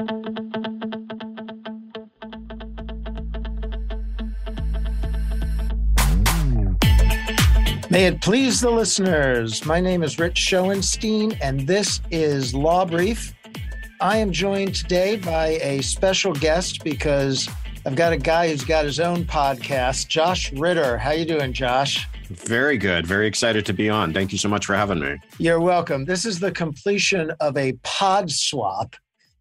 May it please the listeners. My name is Rich Schoenstein, and this is Law Brief. I am joined today by a special guest because I've got a guy who's got his own podcast, Josh Ritter. How you doing, Josh? Very good. Very excited to be on. Thank you so much for having me. You're welcome. This is the completion of a pod swap.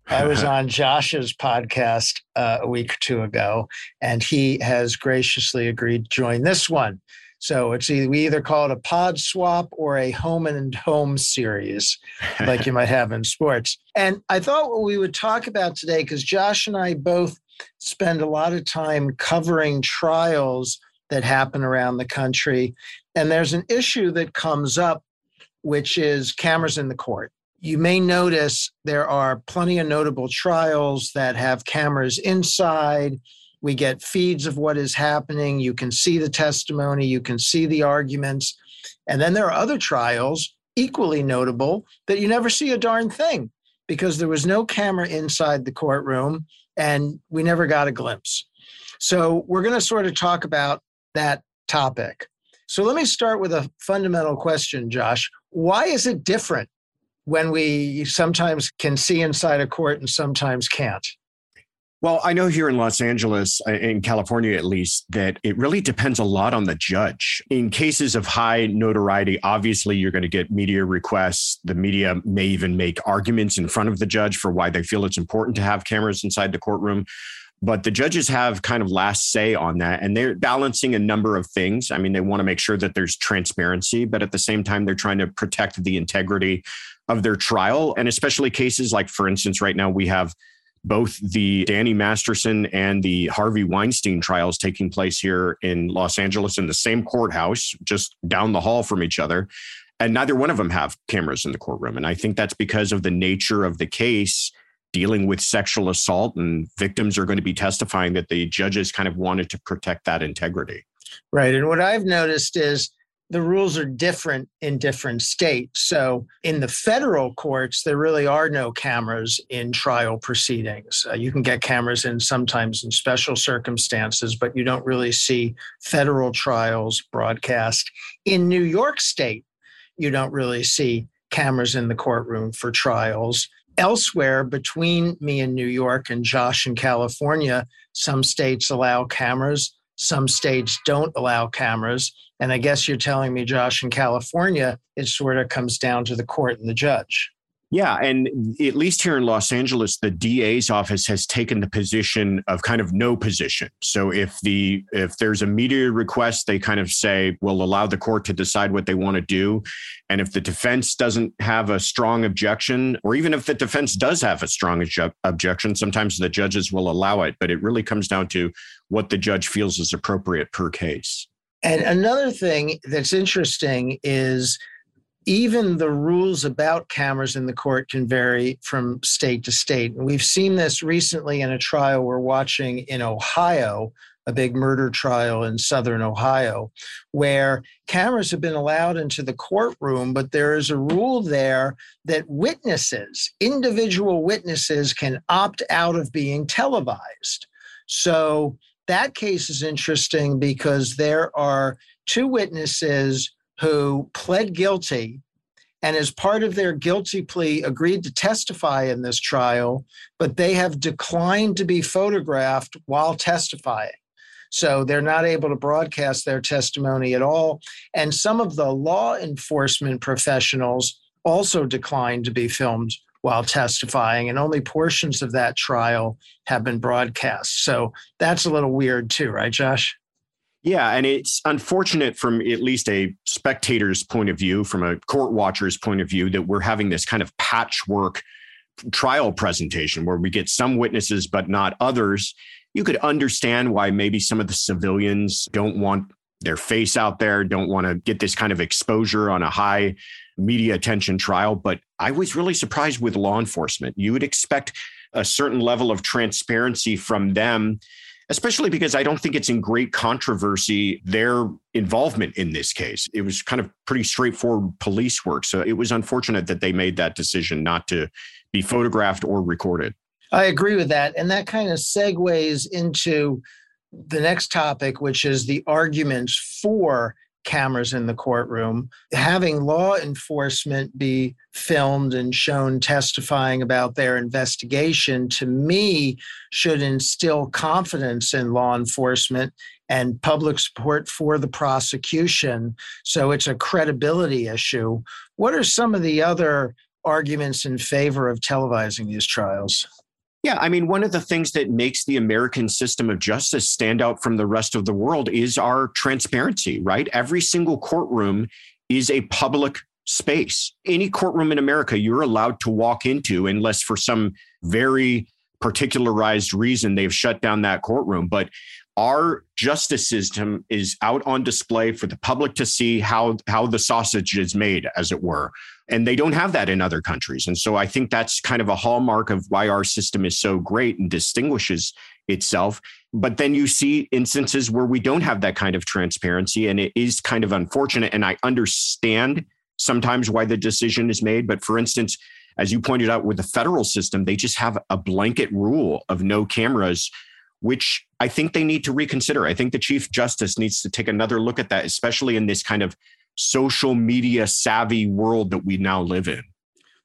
I was on Josh's podcast uh, a week or two ago, and he has graciously agreed to join this one. So it's either, we either call it a pod swap or a home and home series, like you might have in sports. And I thought what we would talk about today, because Josh and I both spend a lot of time covering trials that happen around the country. And there's an issue that comes up, which is cameras in the court. You may notice there are plenty of notable trials that have cameras inside we get feeds of what is happening. You can see the testimony, you can see the arguments. And then there are other trials, equally notable, that you never see a darn thing because there was no camera inside the courtroom and we never got a glimpse. So we're going to sort of talk about that topic. So let me start with a fundamental question, Josh. Why is it different when we sometimes can see inside a court and sometimes can't? Well, I know here in Los Angeles, uh, in California at least, that it really depends a lot on the judge. In cases of high notoriety, obviously you're going to get media requests. The media may even make arguments in front of the judge for why they feel it's important to have cameras inside the courtroom. But the judges have kind of last say on that, and they're balancing a number of things. I mean, they want to make sure that there's transparency, but at the same time, they're trying to protect the integrity of their trial. And especially cases like, for instance, right now we have both the Danny Masterson and the Harvey Weinstein trials taking place here in Los Angeles in the same courthouse, just down the hall from each other. And neither one of them have cameras in the courtroom. And I think that's because of the nature of the case dealing with sexual assault, and victims are going to be testifying that the judges kind of wanted to protect that integrity. Right. And what I've noticed is the rules are different in different states. So in the federal courts, there really are no cameras in trial proceedings. Uh, you can get cameras in sometimes in special circumstances, but you don't really see federal trials broadcast. In New York State, you don't really see cameras in the courtroom for trials. Elsewhere, between me in New York and Josh in California, some states allow cameras, some states don't allow cameras. And I guess you're telling me, Josh, in California, it sort of comes down to the court and the judge. Yeah, and at least here in Los Angeles, the DA's office has taken the position of kind of no position. So if the if there's a media request, they kind of say we'll allow the court to decide what they want to do, and if the defense doesn't have a strong objection, or even if the defense does have a strong objection, sometimes the judges will allow it. But it really comes down to what the judge feels is appropriate per case. And another thing that's interesting is even the rules about cameras in the court can vary from state to state. We've seen this recently in a trial we're watching in Ohio, a big murder trial in southern Ohio, where cameras have been allowed into the courtroom, but there is a rule there that witnesses, individual witnesses, can opt out of being televised. So that case is interesting because there are two witnesses who pled guilty and as part of their guilty plea agreed to testify in this trial but they have declined to be photographed while testifying so they're not able to broadcast their testimony at all and some of the law enforcement professionals also declined to be filmed while testifying, and only portions of that trial have been broadcast. So that's a little weird too, right, Josh? Yeah, and it's unfortunate from at least a spectator's point of view, from a court watcher's point of view, that we're having this kind of patchwork trial presentation where we get some witnesses but not others. You could understand why maybe some of the civilians don't want their face out there, don't want to get this kind of exposure on a high media attention trial. But I was really surprised with law enforcement. You would expect a certain level of transparency from them, especially because I don't think it's in great controversy their involvement in this case. It was kind of pretty straightforward police work. So it was unfortunate that they made that decision not to be photographed or recorded. I agree with that. And that kind of segues into the next topic, which is the arguments for cameras in the courtroom. Having law enforcement be filmed and shown testifying about their investigation, to me, should instill confidence in law enforcement and public support for the prosecution. So it's a credibility issue. What are some of the other arguments in favor of televising these trials? Yeah, I mean, one of the things that makes the American system of justice stand out from the rest of the world is our transparency, right? Every single courtroom is a public space. Any courtroom in America, you're allowed to walk into, unless for some very particularized reason they've shut down that courtroom. But our justice system is out on display for the public to see how how the sausage is made as it were. And they don't have that in other countries. And so i think that's kind of a hallmark of why our system is so great and distinguishes itself. But then you see instances where we don't have that kind of transparency and it is kind of unfortunate. And i understand sometimes why the decision is made. But for instance as you pointed out with the federal system they just have a blanket rule of no cameras which I think they need to reconsider. I think the Chief Justice needs to take another look at that, especially in this kind of social media savvy world that we now live in.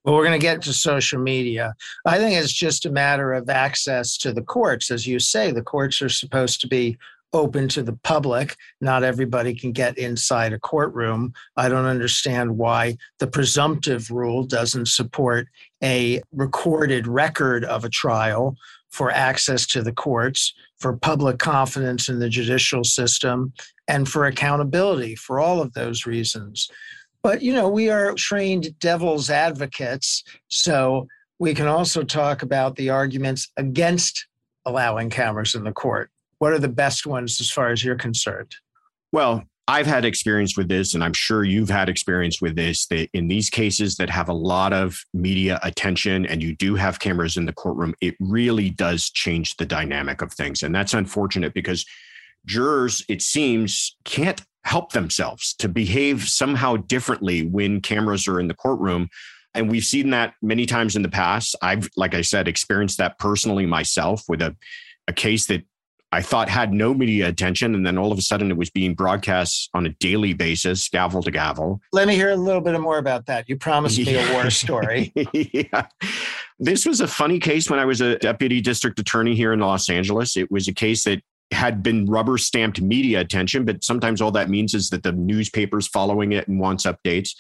Well, we're going to get to social media. I think it's just a matter of access to the courts. As you say, the courts are supposed to be open to the public. Not everybody can get inside a courtroom. I don't understand why the presumptive rule doesn't support a recorded record of a trial for access to the courts, for public confidence in the judicial system, and for accountability for all of those reasons. But, you know, we are trained devil's advocates. So we can also talk about the arguments against allowing cameras in the court. What are the best ones as far as you're concerned? Well, I've had experience with this, and I'm sure you've had experience with this. That in these cases that have a lot of media attention and you do have cameras in the courtroom, it really does change the dynamic of things. And that's unfortunate because jurors, it seems, can't help themselves to behave somehow differently when cameras are in the courtroom. And we've seen that many times in the past. I've, like I said, experienced that personally myself with a, a case that I thought had no media attention. And then all of a sudden it was being broadcast on a daily basis, gavel to gavel. Let me hear a little bit more about that. You promised me a war story. yeah. This was a funny case when I was a deputy district attorney here in Los Angeles. It was a case that had been rubber stamped media attention, but sometimes all that means is that the newspaper's following it and wants updates.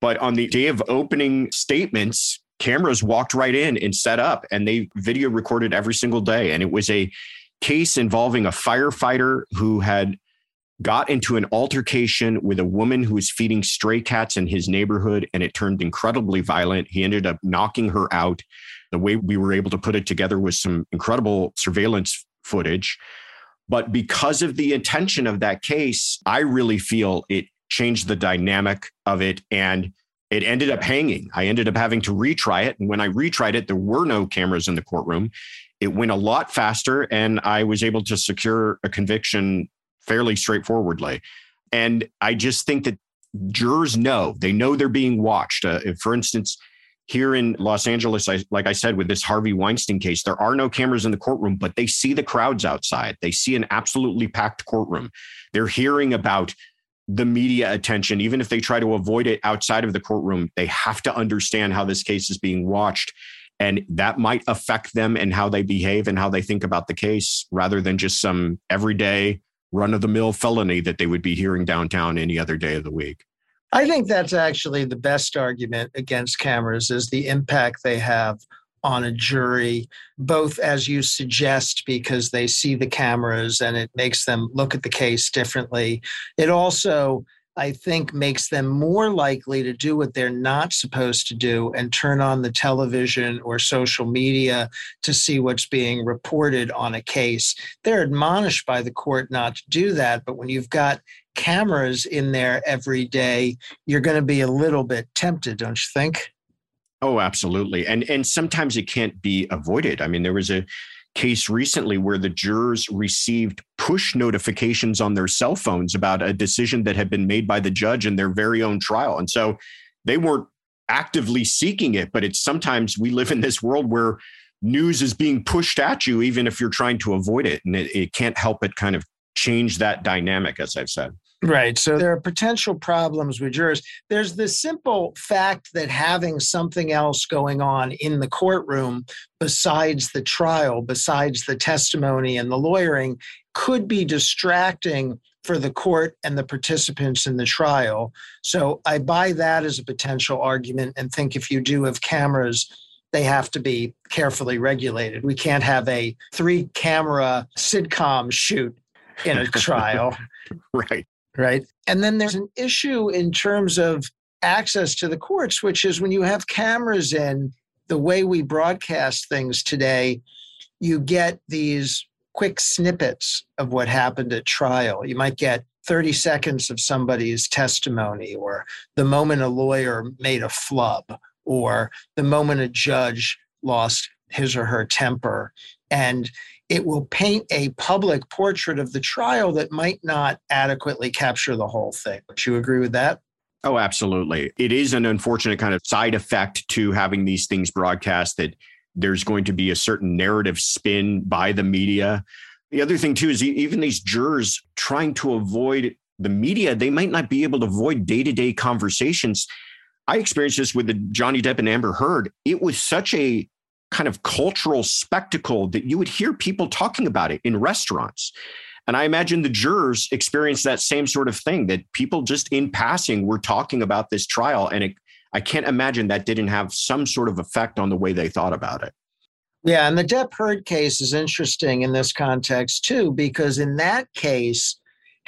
But on the day of opening statements, cameras walked right in and set up and they video recorded every single day. And it was a case involving a firefighter who had got into an altercation with a woman who was feeding stray cats in his neighborhood and it turned incredibly violent. He ended up knocking her out. The way we were able to put it together was some incredible surveillance footage. But because of the attention of that case, I really feel it changed the dynamic of it and it ended up hanging. I ended up having to retry it. And when I retried it, there were no cameras in the courtroom it went a lot faster and I was able to secure a conviction fairly straightforwardly. And I just think that jurors know, they know they're being watched. Uh, for instance, here in Los Angeles, I, like I said, with this Harvey Weinstein case, there are no cameras in the courtroom, but they see the crowds outside. They see an absolutely packed courtroom. They're hearing about the media attention, even if they try to avoid it outside of the courtroom, they have to understand how this case is being watched and that might affect them and how they behave and how they think about the case rather than just some everyday run of the mill felony that they would be hearing downtown any other day of the week. I think that's actually the best argument against cameras is the impact they have on a jury, both as you suggest, because they see the cameras and it makes them look at the case differently. It also I think makes them more likely to do what they're not supposed to do and turn on the television or social media to see what's being reported on a case. They're admonished by the court not to do that. But when you've got cameras in there every day, you're going to be a little bit tempted, don't you think? Oh, absolutely. And and sometimes it can't be avoided. I mean, there was a case recently where the jurors received push notifications on their cell phones about a decision that had been made by the judge in their very own trial. And so they weren't actively seeking it, but it's sometimes we live in this world where news is being pushed at you, even if you're trying to avoid it. And it, it can't help but kind of change that dynamic, as I've said. Right. So there are potential problems with jurors. There's the simple fact that having something else going on in the courtroom besides the trial, besides the testimony and the lawyering, could be distracting for the court and the participants in the trial. So I buy that as a potential argument and think if you do have cameras, they have to be carefully regulated. We can't have a three camera sitcom shoot in a trial. right right? And then there's an issue in terms of access to the courts, which is when you have cameras in, the way we broadcast things today, you get these quick snippets of what happened at trial. You might get 30 seconds of somebody's testimony, or the moment a lawyer made a flub, or the moment a judge lost his or her temper. And it will paint a public portrait of the trial that might not adequately capture the whole thing. Would you agree with that? Oh, absolutely. It is an unfortunate kind of side effect to having these things broadcast that there's going to be a certain narrative spin by the media. The other thing, too, is even these jurors trying to avoid the media, they might not be able to avoid day to day conversations. I experienced this with the Johnny Depp and Amber Heard. It was such a kind of cultural spectacle that you would hear people talking about it in restaurants. And I imagine the jurors experienced that same sort of thing that people just in passing were talking about this trial. And it, I can't imagine that didn't have some sort of effect on the way they thought about it. Yeah. And the Depp Heard case is interesting in this context, too, because in that case,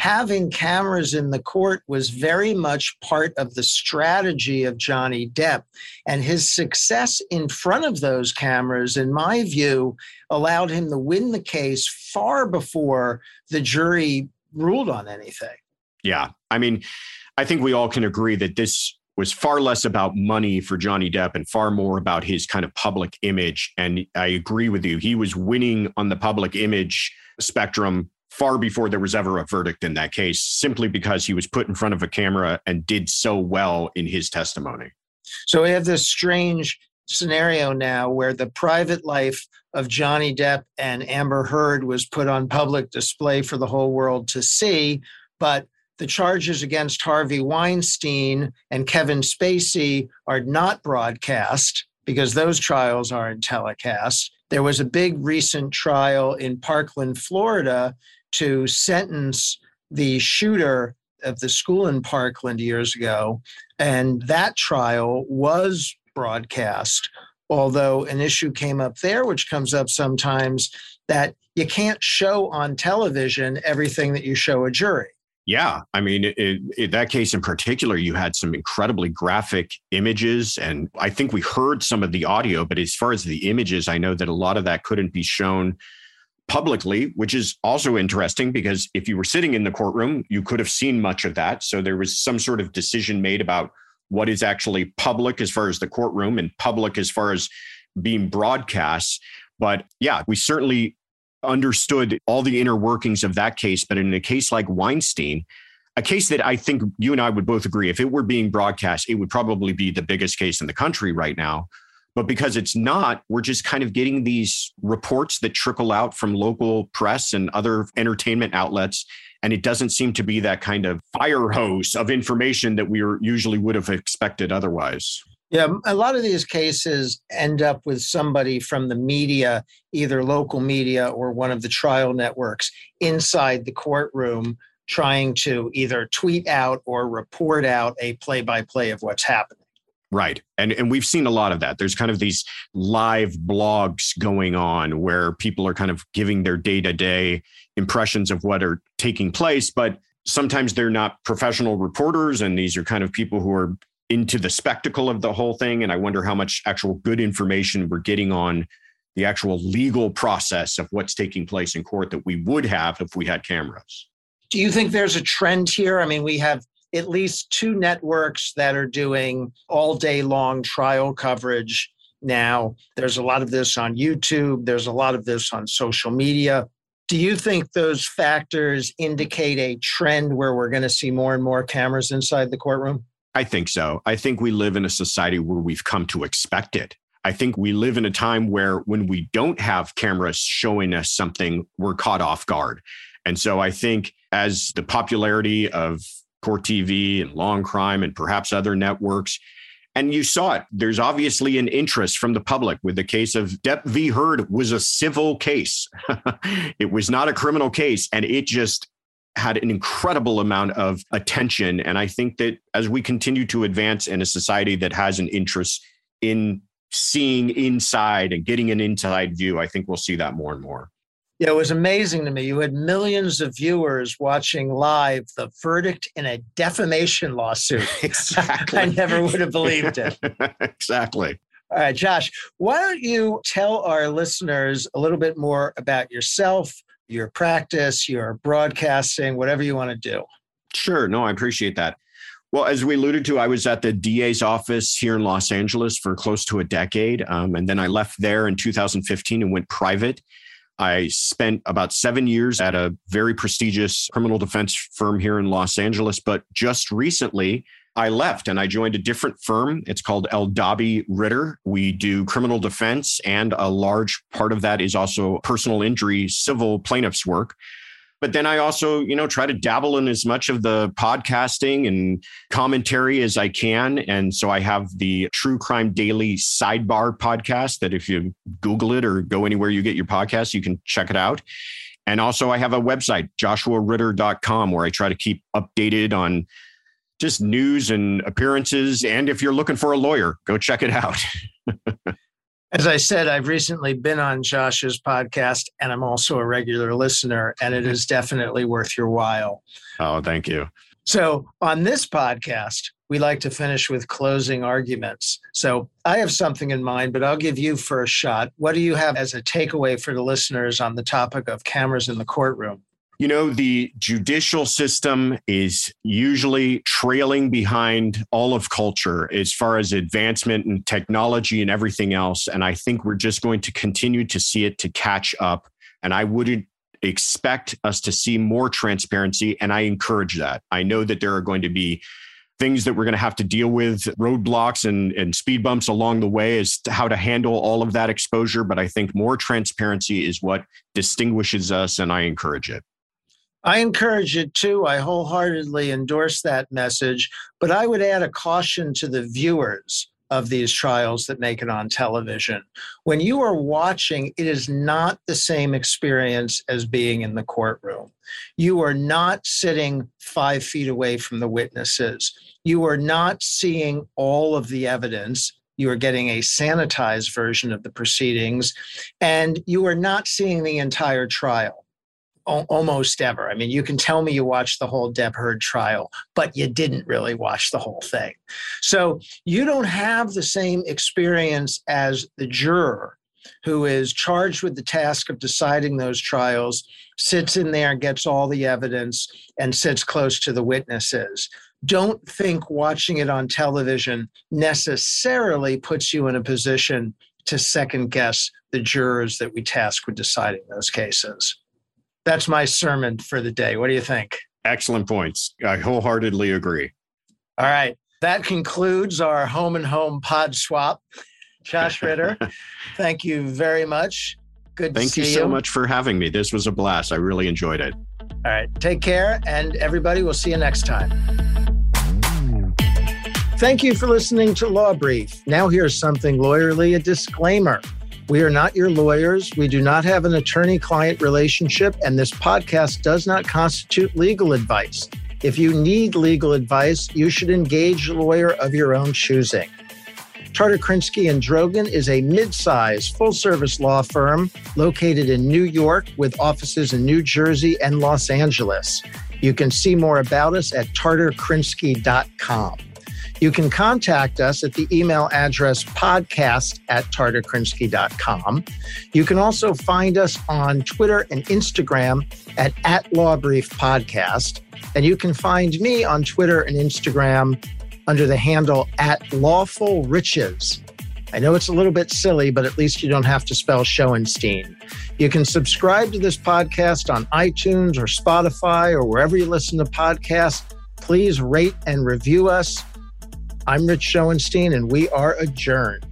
having cameras in the court was very much part of the strategy of Johnny Depp. And his success in front of those cameras, in my view, allowed him to win the case far before the jury ruled on anything. Yeah. I mean, I think we all can agree that this was far less about money for Johnny Depp and far more about his kind of public image. And I agree with you. He was winning on the public image spectrum far before there was ever a verdict in that case, simply because he was put in front of a camera and did so well in his testimony. So we have this strange scenario now where the private life of Johnny Depp and Amber Heard was put on public display for the whole world to see, but the charges against Harvey Weinstein and Kevin Spacey are not broadcast because those trials aren't telecast. There was a big recent trial in Parkland, Florida, to sentence the shooter of the school in Parkland years ago. And that trial was broadcast, although an issue came up there, which comes up sometimes, that you can't show on television everything that you show a jury. Yeah, I mean, in that case in particular, you had some incredibly graphic images, and I think we heard some of the audio. But as far as the images, I know that a lot of that couldn't be shown publicly, which is also interesting because if you were sitting in the courtroom, you could have seen much of that. So there was some sort of decision made about what is actually public as far as the courtroom and public as far as being broadcast. But yeah, we certainly understood all the inner workings of that case. But in a case like Weinstein, a case that I think you and I would both agree, if it were being broadcast, it would probably be the biggest case in the country right now. But because it's not, we're just kind of getting these reports that trickle out from local press and other entertainment outlets. And it doesn't seem to be that kind of fire hose of information that we usually would have expected otherwise. Yeah, a lot of these cases end up with somebody from the media, either local media or one of the trial networks, inside the courtroom trying to either tweet out or report out a play by play of what's happening. Right. And and we've seen a lot of that. There's kind of these live blogs going on where people are kind of giving their day-to-day impressions of what are taking place, but sometimes they're not professional reporters and these are kind of people who are into the spectacle of the whole thing and I wonder how much actual good information we're getting on the actual legal process of what's taking place in court that we would have if we had cameras. Do you think there's a trend here? I mean, we have at least two networks that are doing all day long trial coverage now. There's a lot of this on YouTube, there's a lot of this on social media. Do you think those factors indicate a trend where we're going to see more and more cameras inside the courtroom? I think so. I think we live in a society where we've come to expect it. I think we live in a time where when we don't have cameras showing us something, we're caught off guard. And so I think as the popularity of Court TV and Law&Crime and perhaps other networks and you saw it. There's obviously an interest from the public with the case of Depp v. Heard was a civil case. it was not a criminal case. And it just had an incredible amount of attention. And I think that as we continue to advance in a society that has an interest in seeing inside and getting an inside view, I think we'll see that more and more. Yeah, it was amazing to me. You had millions of viewers watching live the verdict in a defamation lawsuit. Exactly. I never would have believed it. exactly. All right, Josh, why don't you tell our listeners a little bit more about yourself, your practice, your broadcasting, whatever you want to do? Sure. No, I appreciate that. Well, as we alluded to, I was at the DA's office here in Los Angeles for close to a decade. Um, and then I left there in 2015 and went private. I spent about seven years at a very prestigious criminal defense firm here in Los Angeles. But just recently, I left and I joined a different firm. It's called El Dabe Ritter. We do criminal defense, and a large part of that is also personal injury civil plaintiffs work. But then I also, you know, try to dabble in as much of the podcasting and commentary as I can. And so I have the True Crime Daily Sidebar podcast that if you Google it or go anywhere you get your podcast, you can check it out. And also I have a website, joshuaritter.com, where I try to keep updated on just news and appearances. And if you're looking for a lawyer, go check it out. As I said, I've recently been on Josh's podcast and I'm also a regular listener, and it is definitely worth your while. Oh, thank you. So, on this podcast, we like to finish with closing arguments. So, I have something in mind, but I'll give you first shot. What do you have as a takeaway for the listeners on the topic of cameras in the courtroom? You know, the judicial system is usually trailing behind all of culture as far as advancement and technology and everything else. And I think we're just going to continue to see it to catch up. And I wouldn't expect us to see more transparency. And I encourage that. I know that there are going to be things that we're going to have to deal with, roadblocks and, and speed bumps along the way as to how to handle all of that exposure. But I think more transparency is what distinguishes us, and I encourage it. I encourage it too. I wholeheartedly endorse that message, but I would add a caution to the viewers of these trials that make it on television. When you are watching, it is not the same experience as being in the courtroom. You are not sitting five feet away from the witnesses. You are not seeing all of the evidence. You are getting a sanitized version of the proceedings, and you are not seeing the entire trial almost ever. I mean, you can tell me you watched the whole Depp Heard trial, but you didn't really watch the whole thing. So you don't have the same experience as the juror who is charged with the task of deciding those trials, sits in there, gets all the evidence, and sits close to the witnesses. Don't think watching it on television necessarily puts you in a position to second guess the jurors that we task with deciding those cases that's my sermon for the day. What do you think? Excellent points. I wholeheartedly agree. All right. That concludes our home and home pod swap. Josh Ritter, thank you very much. Good Thank you so you. much for having me. This was a blast. I really enjoyed it. All right. Take care, and everybody, we'll see you next time. Thank you for listening to Law Brief. Now, here's something lawyerly a disclaimer. We are not your lawyers. We do not have an attorney client relationship, and this podcast does not constitute legal advice. If you need legal advice, you should engage a lawyer of your own choosing. Tarter Krinsky and Drogin is a mid-sized full-service law firm located in New York with offices in New Jersey and Los Angeles. You can see more about us at tarterkrinsky.com. You can contact us at the email address podcast at tarterkrinsky.com. You can also find us on Twitter and Instagram at, at Lawbrief Podcast. And you can find me on Twitter and Instagram under the handle at Lawful Riches. I know it's a little bit silly, but at least you don't have to spell Schoenstein. You can subscribe to this podcast on iTunes or Spotify or wherever you listen to podcasts. Please rate and review us. I'm Rich Schoenstein, and we are adjourned.